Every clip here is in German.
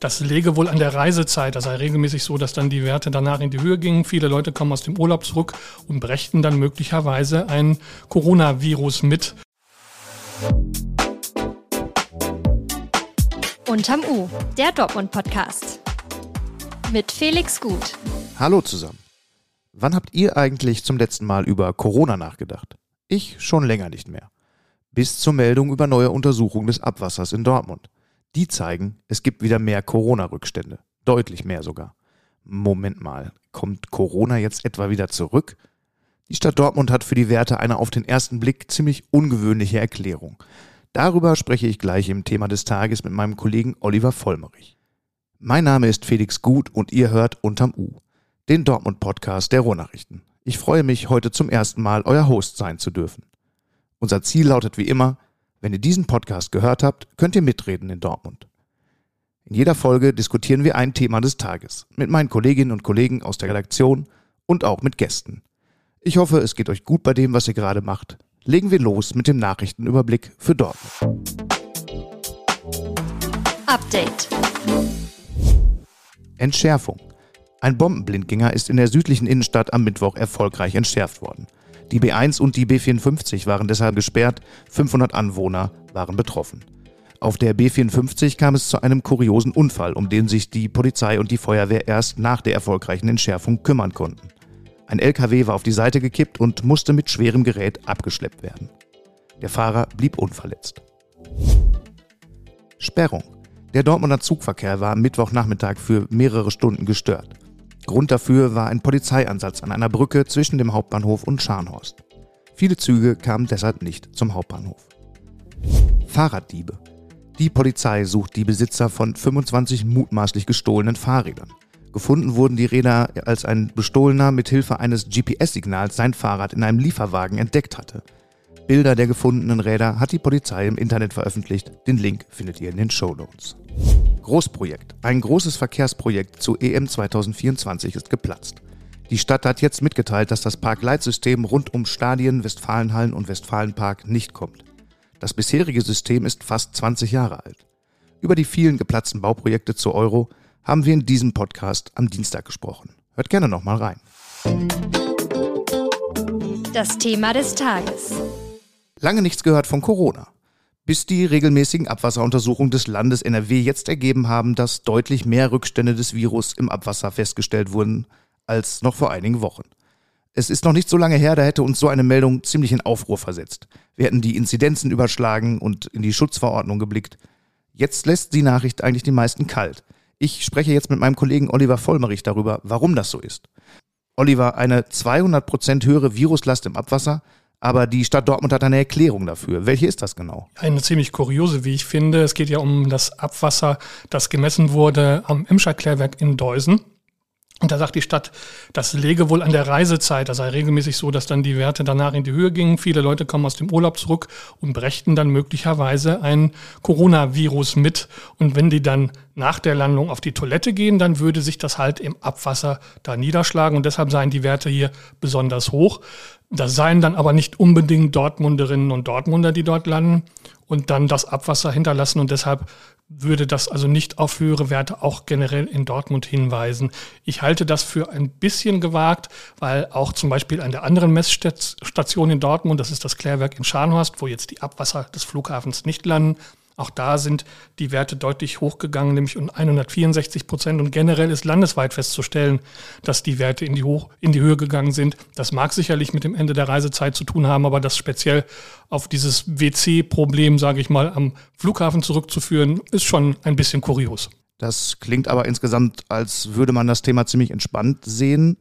Das läge wohl an der Reisezeit. Das sei regelmäßig so, dass dann die Werte danach in die Höhe gingen. Viele Leute kommen aus dem Urlaub zurück und brächten dann möglicherweise ein Coronavirus mit. Unterm U, der Dortmund-Podcast. Mit Felix Gut. Hallo zusammen. Wann habt ihr eigentlich zum letzten Mal über Corona nachgedacht? Ich schon länger nicht mehr. Bis zur Meldung über neue Untersuchungen des Abwassers in Dortmund. Die zeigen, es gibt wieder mehr Corona-Rückstände. Deutlich mehr sogar. Moment mal, kommt Corona jetzt etwa wieder zurück? Die Stadt Dortmund hat für die Werte eine auf den ersten Blick ziemlich ungewöhnliche Erklärung. Darüber spreche ich gleich im Thema des Tages mit meinem Kollegen Oliver Vollmerich. Mein Name ist Felix Gut und ihr hört Unterm U, den Dortmund-Podcast der Ruhrnachrichten. Ich freue mich, heute zum ersten Mal euer Host sein zu dürfen. Unser Ziel lautet wie immer, wenn ihr diesen Podcast gehört habt, könnt ihr mitreden in Dortmund. In jeder Folge diskutieren wir ein Thema des Tages mit meinen Kolleginnen und Kollegen aus der Redaktion und auch mit Gästen. Ich hoffe, es geht euch gut bei dem, was ihr gerade macht. Legen wir los mit dem Nachrichtenüberblick für Dortmund. Update. Entschärfung. Ein Bombenblindgänger ist in der südlichen Innenstadt am Mittwoch erfolgreich entschärft worden. Die B1 und die B54 waren deshalb gesperrt, 500 Anwohner waren betroffen. Auf der B54 kam es zu einem kuriosen Unfall, um den sich die Polizei und die Feuerwehr erst nach der erfolgreichen Entschärfung kümmern konnten. Ein LKW war auf die Seite gekippt und musste mit schwerem Gerät abgeschleppt werden. Der Fahrer blieb unverletzt. Sperrung. Der Dortmunder Zugverkehr war am Mittwochnachmittag für mehrere Stunden gestört. Grund dafür war ein Polizeieinsatz an einer Brücke zwischen dem Hauptbahnhof und Scharnhorst. Viele Züge kamen deshalb nicht zum Hauptbahnhof. Fahrraddiebe. Die Polizei sucht die Besitzer von 25 mutmaßlich gestohlenen Fahrrädern. Gefunden wurden die Räder, als ein Bestohlener mit Hilfe eines GPS-Signals sein Fahrrad in einem Lieferwagen entdeckt hatte. Bilder der gefundenen Räder hat die Polizei im Internet veröffentlicht. Den Link findet ihr in den Show Notes. Großprojekt. Ein großes Verkehrsprojekt zu EM 2024 ist geplatzt. Die Stadt hat jetzt mitgeteilt, dass das Parkleitsystem rund um Stadien, Westfalenhallen und Westfalenpark nicht kommt. Das bisherige System ist fast 20 Jahre alt. Über die vielen geplatzten Bauprojekte zur Euro haben wir in diesem Podcast am Dienstag gesprochen. Hört gerne nochmal rein. Das Thema des Tages. Lange nichts gehört von Corona bis die regelmäßigen Abwasseruntersuchungen des Landes NRW jetzt ergeben haben, dass deutlich mehr Rückstände des Virus im Abwasser festgestellt wurden als noch vor einigen Wochen. Es ist noch nicht so lange her, da hätte uns so eine Meldung ziemlich in Aufruhr versetzt. Wir hätten die Inzidenzen überschlagen und in die Schutzverordnung geblickt. Jetzt lässt die Nachricht eigentlich die meisten kalt. Ich spreche jetzt mit meinem Kollegen Oliver Vollmerich darüber, warum das so ist. Oliver, eine 200% höhere Viruslast im Abwasser aber die Stadt Dortmund hat eine Erklärung dafür. Welche ist das genau? Eine ziemlich kuriose, wie ich finde. Es geht ja um das Abwasser, das gemessen wurde am Emscher-Klärwerk in Deusen. Und da sagt die Stadt, das läge wohl an der Reisezeit. Das sei regelmäßig so, dass dann die Werte danach in die Höhe gingen. Viele Leute kommen aus dem Urlaub zurück und brächten dann möglicherweise ein Coronavirus mit. Und wenn die dann nach der Landung auf die Toilette gehen, dann würde sich das halt im Abwasser da niederschlagen. Und deshalb seien die Werte hier besonders hoch. Das seien dann aber nicht unbedingt Dortmunderinnen und Dortmunder, die dort landen und dann das Abwasser hinterlassen. Und deshalb würde das also nicht auf höhere Werte auch generell in Dortmund hinweisen. Ich halte das für ein bisschen gewagt, weil auch zum Beispiel an der anderen Messstation in Dortmund, das ist das Klärwerk in Scharnhorst, wo jetzt die Abwasser des Flughafens nicht landen, auch da sind die Werte deutlich hochgegangen, nämlich um 164 Prozent. Und generell ist landesweit festzustellen, dass die Werte in die, Hoch, in die Höhe gegangen sind. Das mag sicherlich mit dem Ende der Reisezeit zu tun haben, aber das speziell auf dieses WC-Problem, sage ich mal, am Flughafen zurückzuführen, ist schon ein bisschen kurios. Das klingt aber insgesamt, als würde man das Thema ziemlich entspannt sehen.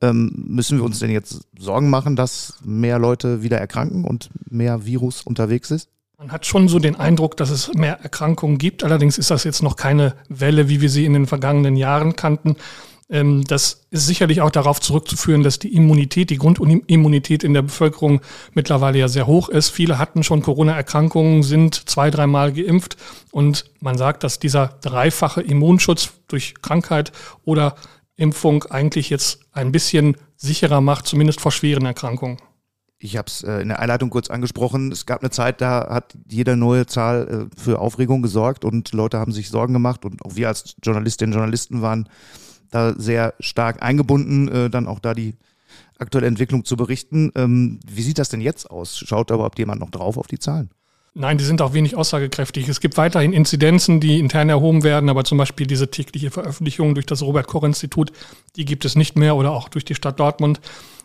Ähm, müssen wir uns denn jetzt Sorgen machen, dass mehr Leute wieder erkranken und mehr Virus unterwegs ist? Man hat schon so den Eindruck, dass es mehr Erkrankungen gibt. Allerdings ist das jetzt noch keine Welle, wie wir sie in den vergangenen Jahren kannten. Ähm, das ist sicherlich auch darauf zurückzuführen, dass die Immunität, die Grundimmunität in der Bevölkerung mittlerweile ja sehr hoch ist. Viele hatten schon Corona-Erkrankungen, sind zwei, dreimal geimpft und man sagt, dass dieser dreifache Immunschutz durch Krankheit oder Impfung eigentlich jetzt ein bisschen sicherer macht, zumindest vor schweren Erkrankungen. Ich habe es äh, in der Einleitung kurz angesprochen. Es gab eine Zeit, da hat jede neue Zahl äh, für Aufregung gesorgt und Leute haben sich Sorgen gemacht und auch wir als Journalistinnen und Journalisten waren da sehr stark eingebunden, äh, dann auch da die aktuelle Entwicklung zu berichten. Ähm, wie sieht das denn jetzt aus? Schaut da überhaupt jemand noch drauf auf die Zahlen? Nein, die sind auch wenig aussagekräftig. Es gibt weiterhin Inzidenzen, die intern erhoben werden, aber zum Beispiel diese tägliche Veröffentlichung durch das Robert-Koch-Institut, die gibt es nicht mehr oder auch durch die Stadt Dortmund.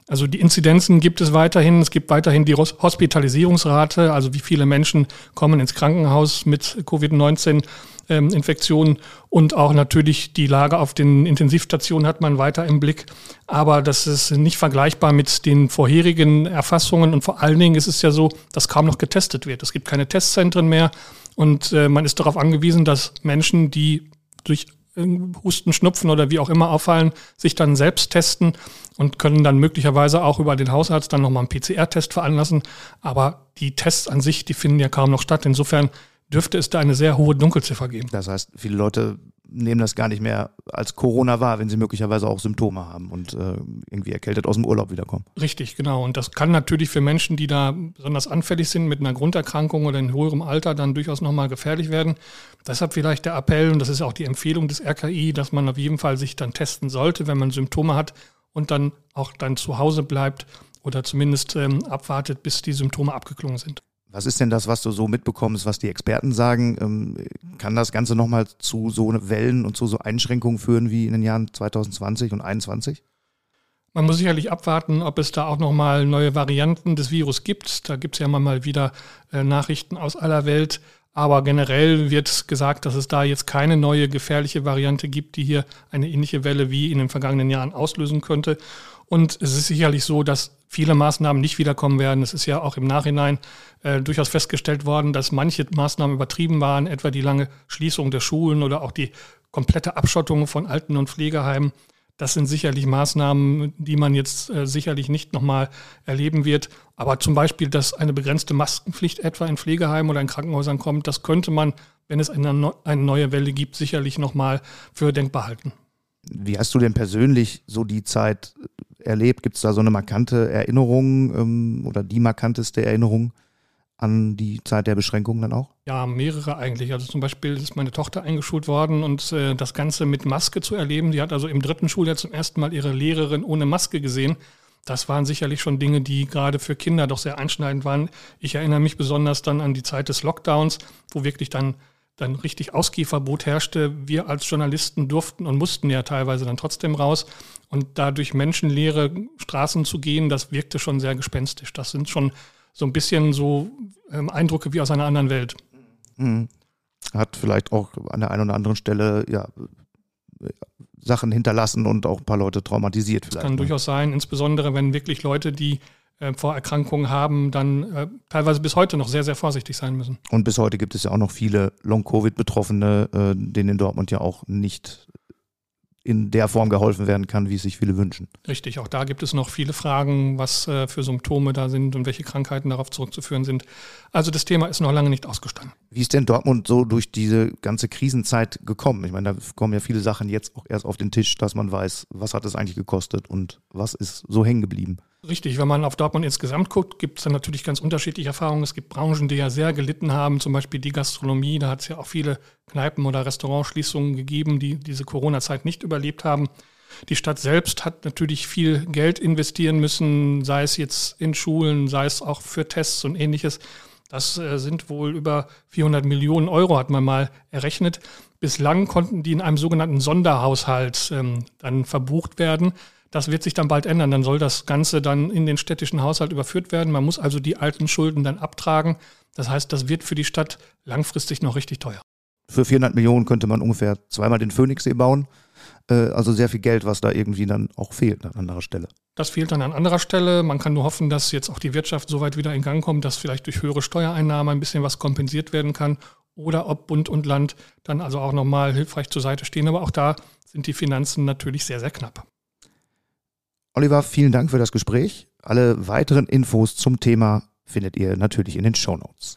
Also die Inzidenzen gibt es weiterhin. Es gibt weiterhin die Hospitalisierungsrate, also wie viele Menschen kommen ins Krankenhaus mit Covid-19. Infektionen und auch natürlich die Lage auf den Intensivstationen hat man weiter im Blick. Aber das ist nicht vergleichbar mit den vorherigen Erfassungen und vor allen Dingen ist es ja so, dass kaum noch getestet wird. Es gibt keine Testzentren mehr und äh, man ist darauf angewiesen, dass Menschen, die durch Husten, Schnupfen oder wie auch immer auffallen, sich dann selbst testen und können dann möglicherweise auch über den Hausarzt dann nochmal einen PCR-Test veranlassen. Aber die Tests an sich, die finden ja kaum noch statt. Insofern dürfte es da eine sehr hohe Dunkelziffer geben. Das heißt, viele Leute nehmen das gar nicht mehr als Corona wahr, wenn sie möglicherweise auch Symptome haben und äh, irgendwie erkältet aus dem Urlaub wiederkommen. Richtig, genau. Und das kann natürlich für Menschen, die da besonders anfällig sind mit einer Grunderkrankung oder in höherem Alter, dann durchaus nochmal gefährlich werden. Deshalb vielleicht der Appell, und das ist auch die Empfehlung des RKI, dass man auf jeden Fall sich dann testen sollte, wenn man Symptome hat und dann auch dann zu Hause bleibt oder zumindest ähm, abwartet, bis die Symptome abgeklungen sind. Was ist denn das, was du so mitbekommst, was die Experten sagen? Ähm, kann das Ganze nochmal zu so Wellen und zu so Einschränkungen führen wie in den Jahren 2020 und 2021? Man muss sicherlich abwarten, ob es da auch nochmal neue Varianten des Virus gibt. Da gibt es ja mal wieder äh, Nachrichten aus aller Welt. Aber generell wird gesagt, dass es da jetzt keine neue gefährliche Variante gibt, die hier eine ähnliche Welle wie in den vergangenen Jahren auslösen könnte. Und es ist sicherlich so, dass viele Maßnahmen nicht wiederkommen werden. Es ist ja auch im Nachhinein äh, durchaus festgestellt worden, dass manche Maßnahmen übertrieben waren, etwa die lange Schließung der Schulen oder auch die komplette Abschottung von Alten- und Pflegeheimen. Das sind sicherlich Maßnahmen, die man jetzt äh, sicherlich nicht nochmal erleben wird. Aber zum Beispiel, dass eine begrenzte Maskenpflicht etwa in Pflegeheimen oder in Krankenhäusern kommt, das könnte man, wenn es eine, eine neue Welle gibt, sicherlich nochmal für denkbar halten. Wie hast du denn persönlich so die Zeit erlebt? Gibt es da so eine markante Erinnerung ähm, oder die markanteste Erinnerung an die Zeit der Beschränkungen dann auch? Ja, mehrere eigentlich. Also zum Beispiel ist meine Tochter eingeschult worden und äh, das Ganze mit Maske zu erleben. Die hat also im dritten Schuljahr zum ersten Mal ihre Lehrerin ohne Maske gesehen. Das waren sicherlich schon Dinge, die gerade für Kinder doch sehr einschneidend waren. Ich erinnere mich besonders dann an die Zeit des Lockdowns, wo wirklich dann dann richtig Ausgehverbot herrschte. Wir als Journalisten durften und mussten ja teilweise dann trotzdem raus. Und da durch menschenleere Straßen zu gehen, das wirkte schon sehr gespenstisch. Das sind schon so ein bisschen so ähm, Eindrücke wie aus einer anderen Welt. Mhm. Hat vielleicht auch an der einen oder anderen Stelle ja, Sachen hinterlassen und auch ein paar Leute traumatisiert. Vielleicht, das kann ne? durchaus sein, insbesondere wenn wirklich Leute, die äh, Vorerkrankungen haben, dann äh, teilweise bis heute noch sehr, sehr vorsichtig sein müssen. Und bis heute gibt es ja auch noch viele Long-Covid-Betroffene, äh, denen in Dortmund ja auch nicht in der Form geholfen werden kann, wie es sich viele wünschen. Richtig, auch da gibt es noch viele Fragen, was äh, für Symptome da sind und welche Krankheiten darauf zurückzuführen sind. Also das Thema ist noch lange nicht ausgestanden. Wie ist denn Dortmund so durch diese ganze Krisenzeit gekommen? Ich meine, da kommen ja viele Sachen jetzt auch erst auf den Tisch, dass man weiß, was hat es eigentlich gekostet und was ist so hängen geblieben. Richtig, wenn man auf Dortmund insgesamt guckt, gibt es dann natürlich ganz unterschiedliche Erfahrungen. Es gibt Branchen, die ja sehr gelitten haben, zum Beispiel die Gastronomie. Da hat es ja auch viele Kneipen- oder Restaurantschließungen gegeben, die diese Corona-Zeit nicht überlebt haben. Die Stadt selbst hat natürlich viel Geld investieren müssen, sei es jetzt in Schulen, sei es auch für Tests und ähnliches. Das äh, sind wohl über 400 Millionen Euro, hat man mal errechnet. Bislang konnten die in einem sogenannten Sonderhaushalt ähm, dann verbucht werden. Das wird sich dann bald ändern. Dann soll das Ganze dann in den städtischen Haushalt überführt werden. Man muss also die alten Schulden dann abtragen. Das heißt, das wird für die Stadt langfristig noch richtig teuer. Für 400 Millionen könnte man ungefähr zweimal den Phoenixsee bauen. Äh, also sehr viel Geld, was da irgendwie dann auch fehlt an anderer Stelle. Das fehlt dann an anderer Stelle. Man kann nur hoffen, dass jetzt auch die Wirtschaft so weit wieder in Gang kommt, dass vielleicht durch höhere Steuereinnahmen ein bisschen was kompensiert werden kann. Oder ob Bund und Land dann also auch nochmal hilfreich zur Seite stehen. Aber auch da sind die Finanzen natürlich sehr, sehr knapp. Oliver, vielen Dank für das Gespräch. Alle weiteren Infos zum Thema findet ihr natürlich in den Show Notes.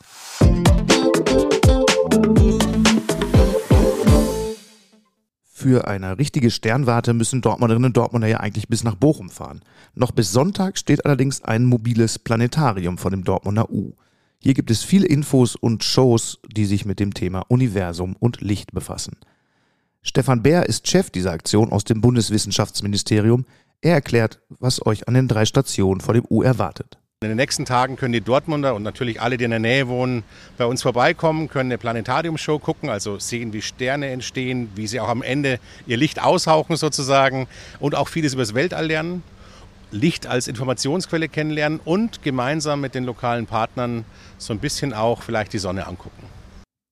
Für eine richtige Sternwarte müssen Dortmunderinnen und Dortmunder ja eigentlich bis nach Bochum fahren. Noch bis Sonntag steht allerdings ein mobiles Planetarium vor dem Dortmunder U. Hier gibt es viele Infos und Shows, die sich mit dem Thema Universum und Licht befassen. Stefan Bär ist Chef dieser Aktion aus dem Bundeswissenschaftsministerium. Er erklärt, was euch an den drei Stationen vor dem U erwartet. In den nächsten Tagen können die Dortmunder und natürlich alle, die in der Nähe wohnen, bei uns vorbeikommen, können eine Planetariumshow gucken, also sehen, wie Sterne entstehen, wie sie auch am Ende ihr Licht aushauchen sozusagen und auch vieles über das Weltall lernen, Licht als Informationsquelle kennenlernen und gemeinsam mit den lokalen Partnern so ein bisschen auch vielleicht die Sonne angucken.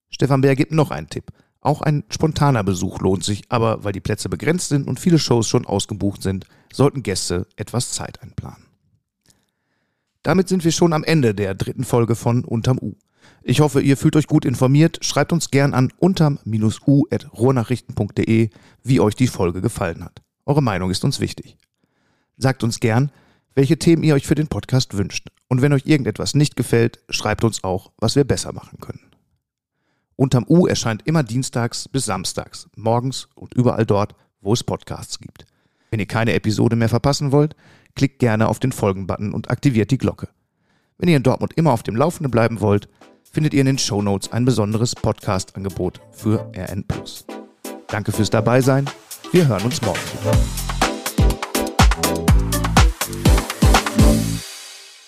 Stefan Bär gibt noch einen Tipp. Auch ein spontaner Besuch lohnt sich, aber weil die Plätze begrenzt sind und viele Shows schon ausgebucht sind, sollten Gäste etwas Zeit einplanen. Damit sind wir schon am Ende der dritten Folge von Unterm U. Ich hoffe, ihr fühlt euch gut informiert. Schreibt uns gern an unterm-u.ruhrnachrichten.de, wie euch die Folge gefallen hat. Eure Meinung ist uns wichtig. Sagt uns gern, welche Themen ihr euch für den Podcast wünscht. Und wenn euch irgendetwas nicht gefällt, schreibt uns auch, was wir besser machen können. Unterm U erscheint immer dienstags bis samstags, morgens und überall dort, wo es Podcasts gibt. Wenn ihr keine Episode mehr verpassen wollt, klickt gerne auf den Folgen-Button und aktiviert die Glocke. Wenn ihr in Dortmund immer auf dem Laufenden bleiben wollt, findet ihr in den Show Notes ein besonderes Podcast-Angebot für RN+. Danke fürs Dabeisein. Wir hören uns morgen wieder.